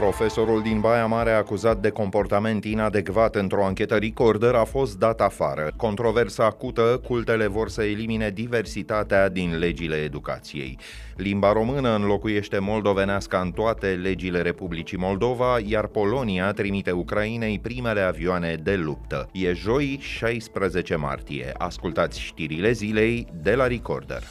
Profesorul din Baia Mare acuzat de comportament inadecvat într-o anchetă recorder a fost dat afară. Controversa acută, cultele vor să elimine diversitatea din legile educației. Limba română înlocuiește moldovenească în toate legile Republicii Moldova, iar Polonia trimite Ucrainei primele avioane de luptă. E joi 16 martie. Ascultați știrile zilei de la Recorder.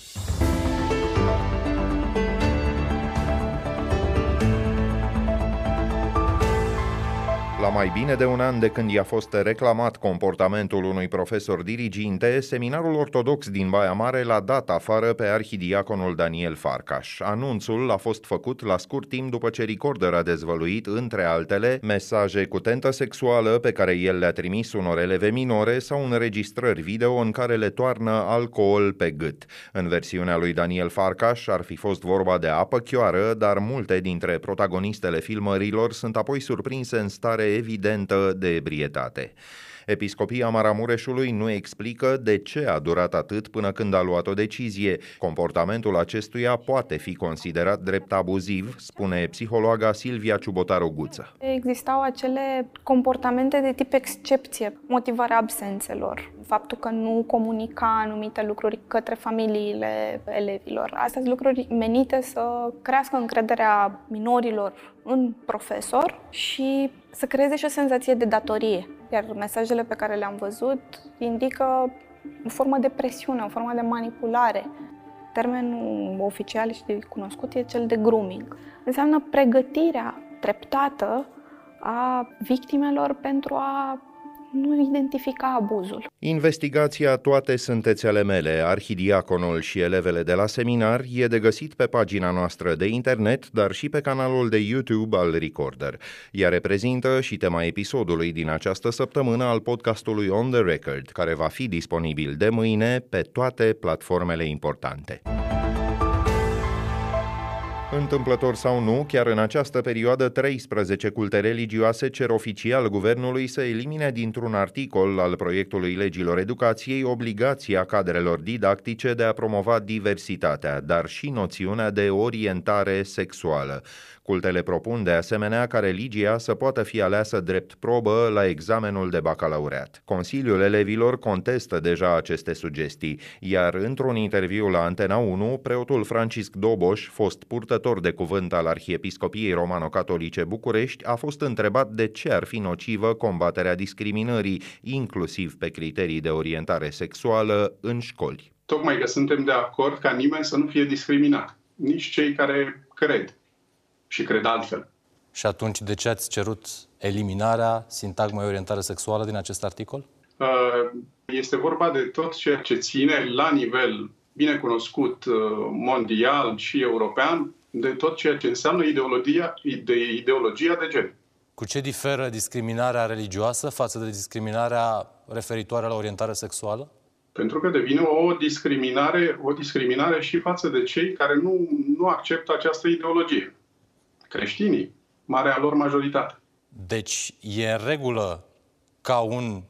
La mai bine de un an de când i-a fost reclamat comportamentul unui profesor diriginte, seminarul ortodox din Baia Mare l-a dat afară pe arhidiaconul Daniel Farcaș. Anunțul a fost făcut la scurt timp după ce Recorder a dezvăluit, între altele, mesaje cu tentă sexuală pe care el le-a trimis unor eleve minore sau înregistrări video în care le toarnă alcool pe gât. În versiunea lui Daniel Farcaș ar fi fost vorba de apă chioară, dar multe dintre protagonistele filmărilor sunt apoi surprinse în stare evidentă de ebrietate. Episcopia Maramureșului nu explică de ce a durat atât până când a luat o decizie. Comportamentul acestuia poate fi considerat drept abuziv, spune psihologa Silvia Ciubotaru Guță. Existau acele comportamente de tip excepție, motivarea absențelor, faptul că nu comunica anumite lucruri către familiile elevilor. Astea sunt lucruri menite să crească încrederea minorilor în profesor și să creeze și o senzație de datorie. Iar mesajele pe care le-am văzut indică o formă de presiune, o formă de manipulare. Termenul oficial și cunoscut e cel de grooming. Înseamnă pregătirea treptată a victimelor pentru a nu identifica abuzul. Investigația Toate sunteți ale mele, arhidiaconul și elevele de la seminar e de găsit pe pagina noastră de internet, dar și pe canalul de YouTube al Recorder. Ea reprezintă și tema episodului din această săptămână al podcastului On The Record, care va fi disponibil de mâine pe toate platformele importante. Întâmplător sau nu, chiar în această perioadă, 13 culte religioase cer oficial guvernului să elimine dintr-un articol al proiectului legilor educației obligația cadrelor didactice de a promova diversitatea, dar și noțiunea de orientare sexuală. Cultele propun de asemenea ca religia să poată fi aleasă drept probă la examenul de bacalaureat. Consiliul elevilor contestă deja aceste sugestii, iar într-un interviu la Antena 1, preotul Francisc Doboș, fost purtător de cuvânt al Arhiepiscopiei Romano-Catolice București, a fost întrebat de ce ar fi nocivă combaterea discriminării, inclusiv pe criterii de orientare sexuală, în școli. Tocmai că suntem de acord ca nimeni să nu fie discriminat, nici cei care cred și cred altfel. Și atunci de ce ați cerut eliminarea sintagmei orientare sexuală din acest articol? Uh, este vorba de tot ceea ce ține la nivel bine cunoscut uh, mondial și european de tot ceea ce înseamnă ideologia de, ideologia de gen. Cu ce diferă discriminarea religioasă față de discriminarea referitoare la orientare sexuală? Pentru că devine o discriminare, o discriminare și față de cei care nu, nu acceptă această ideologie creștinii, marea lor majoritate. Deci e în regulă ca un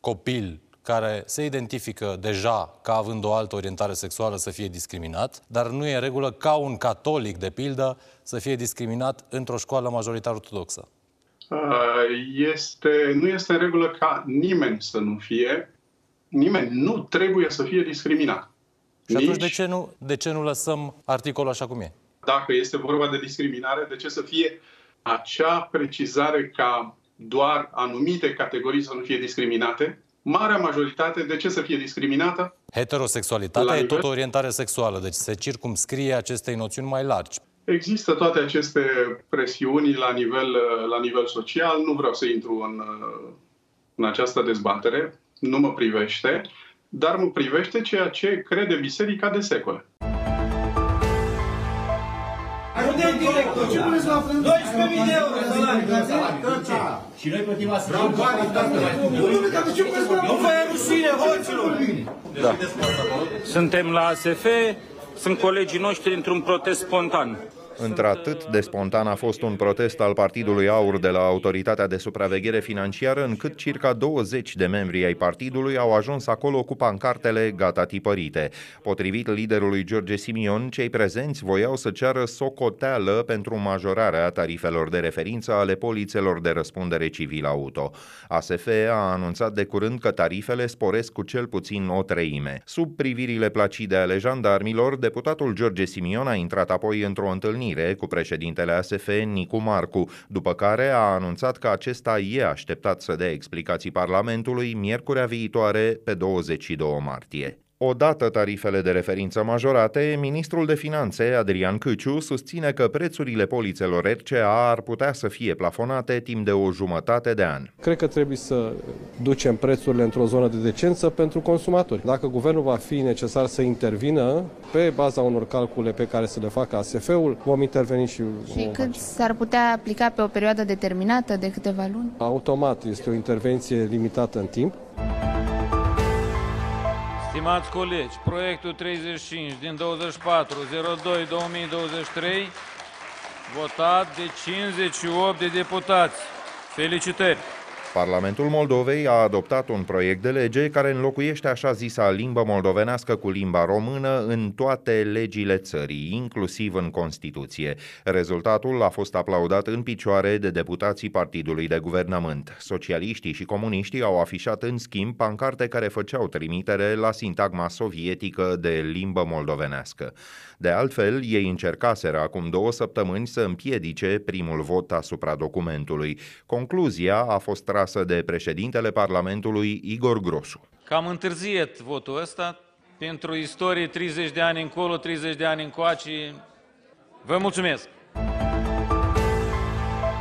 copil care se identifică deja ca având o altă orientare sexuală să fie discriminat, dar nu e în regulă ca un catolic, de pildă, să fie discriminat într-o școală majoritar ortodoxă. Este, nu este în regulă ca nimeni să nu fie, nimeni nu trebuie să fie discriminat. Și atunci Nici... de, ce nu, de ce nu lăsăm articolul așa cum e? Dacă este vorba de discriminare, de ce să fie acea precizare ca doar anumite categorii să nu fie discriminate? Marea majoritate, de ce să fie discriminată? Heterosexualitatea e tot o orientare sexuală, deci se circumscrie acestei noțiuni mai largi. Există toate aceste presiuni la nivel, la nivel social, nu vreau să intru în, în această dezbatere, nu mă privește, dar mă privește ceea ce crede Biserica de secole. Unde e director? Ce puneți la 12.000 de euro salariu. Și noi plătim asta. Vreau bani, Nu vă e rușine, hoților! Da. Suntem la ASF, sunt colegii noștri într-un protest spontan. Într-atât de spontan a fost un protest al Partidului Aur de la Autoritatea de Supraveghere Financiară, încât circa 20 de membri ai partidului au ajuns acolo cu pancartele gata tipărite. Potrivit liderului George Simion, cei prezenți voiau să ceară socoteală pentru majorarea tarifelor de referință ale polițelor de răspundere civil auto. ASF a anunțat de curând că tarifele sporesc cu cel puțin o treime. Sub privirile placide ale jandarmilor, deputatul George Simion a intrat apoi într-o întâlnire cu președintele ASF, Nicu Marcu, după care a anunțat că acesta e așteptat să dea explicații Parlamentului miercurea viitoare pe 22 martie. Odată tarifele de referință majorate, ministrul de finanțe, Adrian Căciu, susține că prețurile polițelor RCA ar putea să fie plafonate timp de o jumătate de an. Cred că trebuie să ducem prețurile într-o zonă de decență pentru consumatori. Dacă guvernul va fi necesar să intervină pe baza unor calcule pe care să le facă ASF-ul, vom interveni și Și cât s-ar putea aplica pe o perioadă determinată de câteva luni? Automat este o intervenție limitată în timp. Stimați colegi, proiectul 35 din 24.02.2023 votat de 58 de deputați. Felicitări! Parlamentul Moldovei a adoptat un proiect de lege care înlocuiește așa zisa limbă moldovenească cu limba română în toate legile țării, inclusiv în Constituție. Rezultatul a fost aplaudat în picioare de deputații partidului de guvernământ. Socialiștii și comuniștii au afișat în schimb pancarte care făceau trimitere la sintagma sovietică de limbă moldovenească. De altfel, ei încercaseră acum două săptămâni să împiedice primul vot asupra documentului. Concluzia a fost trasă de președintele Parlamentului Igor Grosu. Cam întârziet votul ăsta pentru istorie 30 de ani încolo, 30 de ani încoace. Vă mulțumesc!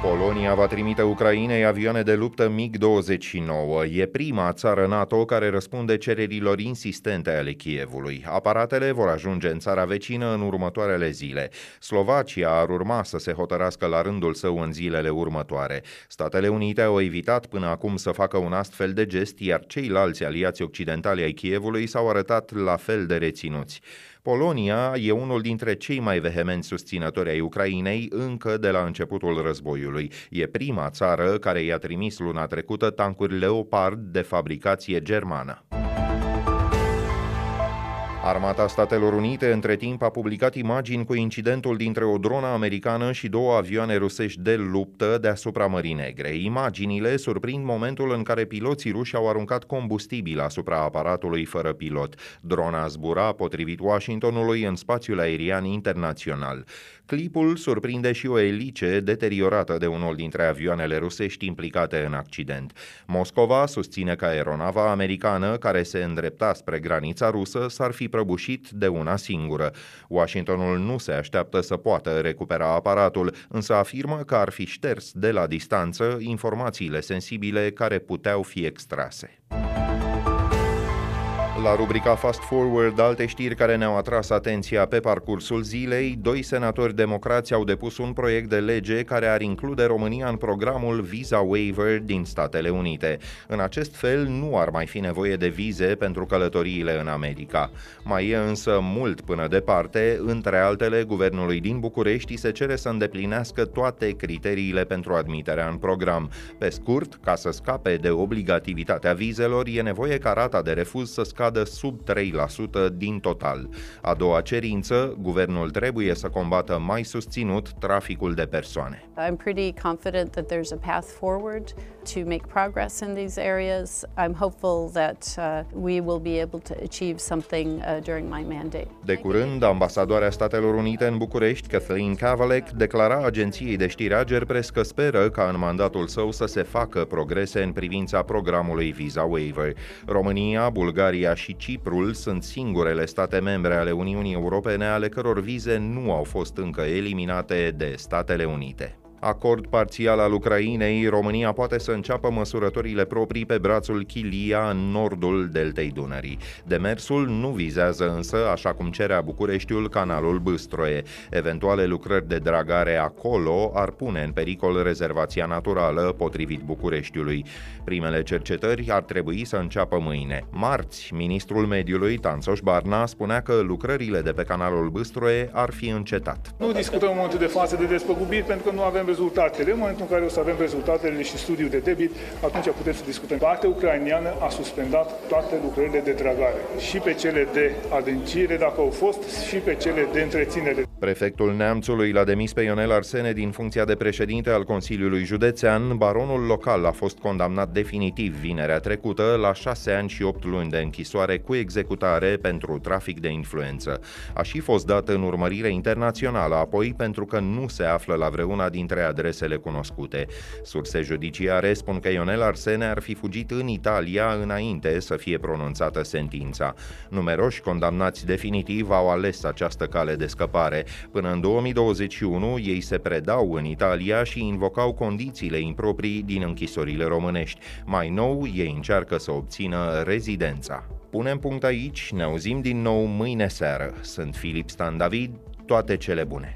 Polonia va trimite Ucrainei avioane de luptă MiG-29. E prima țară NATO care răspunde cererilor insistente ale Kievului. Aparatele vor ajunge în țara vecină în următoarele zile. Slovacia ar urma să se hotărască la rândul său în zilele următoare. Statele Unite au evitat până acum să facă un astfel de gest, iar ceilalți aliați occidentali ai Kievului s-au arătat la fel de reținuți. Polonia e unul dintre cei mai vehemenți susținători ai Ucrainei încă de la începutul războiului. E prima țară care i-a trimis luna trecută tancuri Leopard de fabricație germană. Armata Statelor Unite între timp a publicat imagini cu incidentul dintre o dronă americană și două avioane rusești de luptă deasupra Mării Negre. Imaginile surprind momentul în care piloții ruși au aruncat combustibil asupra aparatului fără pilot. Drona zbura, potrivit Washingtonului, în spațiul aerian internațional. Clipul surprinde și o elice deteriorată de unul dintre avioanele rusești implicate în accident. Moscova susține că aeronava americană, care se îndrepta spre granița rusă, s-ar fi prăbușit de una singură. Washingtonul nu se așteaptă să poată recupera aparatul, însă afirmă că ar fi șters de la distanță informațiile sensibile care puteau fi extrase. La rubrica Fast Forward, alte știri care ne-au atras atenția pe parcursul zilei, doi senatori democrați au depus un proiect de lege care ar include România în programul Visa Waiver din Statele Unite. În acest fel, nu ar mai fi nevoie de vize pentru călătoriile în America. Mai e însă mult până departe, între altele, guvernului din București se cere să îndeplinească toate criteriile pentru admiterea în program. Pe scurt, ca să scape de obligativitatea vizelor, e nevoie ca rata de refuz să scadă scadă sub 3% din total. A doua cerință, guvernul trebuie să combată mai susținut traficul de persoane. I'm pretty confident that there's a path forward to make progress in these areas. I'm hopeful that uh, we will be able to achieve something uh, during my mandate. De curând, ambasadoarea Statelor Unite în București, Kathleen Kavalek, declara agenției de știri Agerpres că speră ca în mandatul său să se facă progrese în privința programului Visa Waiver. România, Bulgaria și Ciprul sunt singurele state membre ale Uniunii Europene ale căror vize nu au fost încă eliminate de Statele Unite. Acord parțial al Ucrainei, România poate să înceapă măsurătorile proprii pe brațul Chilia în nordul deltei Dunării. Demersul nu vizează însă, așa cum cerea Bucureștiul, canalul Băstroie. Eventuale lucrări de dragare acolo ar pune în pericol rezervația naturală, potrivit Bucureștiului. Primele cercetări ar trebui să înceapă mâine. Marți, ministrul mediului, Tanțoș Barna, spunea că lucrările de pe canalul Băstroie ar fi încetat. Nu discutăm în momentul de față de despăgubiri pentru că nu avem rezultatele. În momentul în care o să avem rezultatele și studiul de debit, atunci putem să discutăm. Partea ucraineană a suspendat toate lucrările de dragare, și pe cele de adâncire, dacă au fost, și pe cele de întreținere. Prefectul Neamțului l-a demis pe Ionel Arsene din funcția de președinte al Consiliului Județean. Baronul local a fost condamnat definitiv vinerea trecută la șase ani și opt luni de închisoare cu executare pentru trafic de influență. A și fost dat în urmărire internațională apoi pentru că nu se află la vreuna dintre adresele cunoscute. Surse judiciare spun că Ionel Arsene ar fi fugit în Italia înainte să fie pronunțată sentința. Numeroși condamnați definitiv au ales această cale de scăpare. Până în 2021, ei se predau în Italia și invocau condițiile improprii din închisorile românești. Mai nou, ei încearcă să obțină rezidența. Punem punct aici, ne auzim din nou mâine seară. Sunt Filip Stan David, toate cele bune!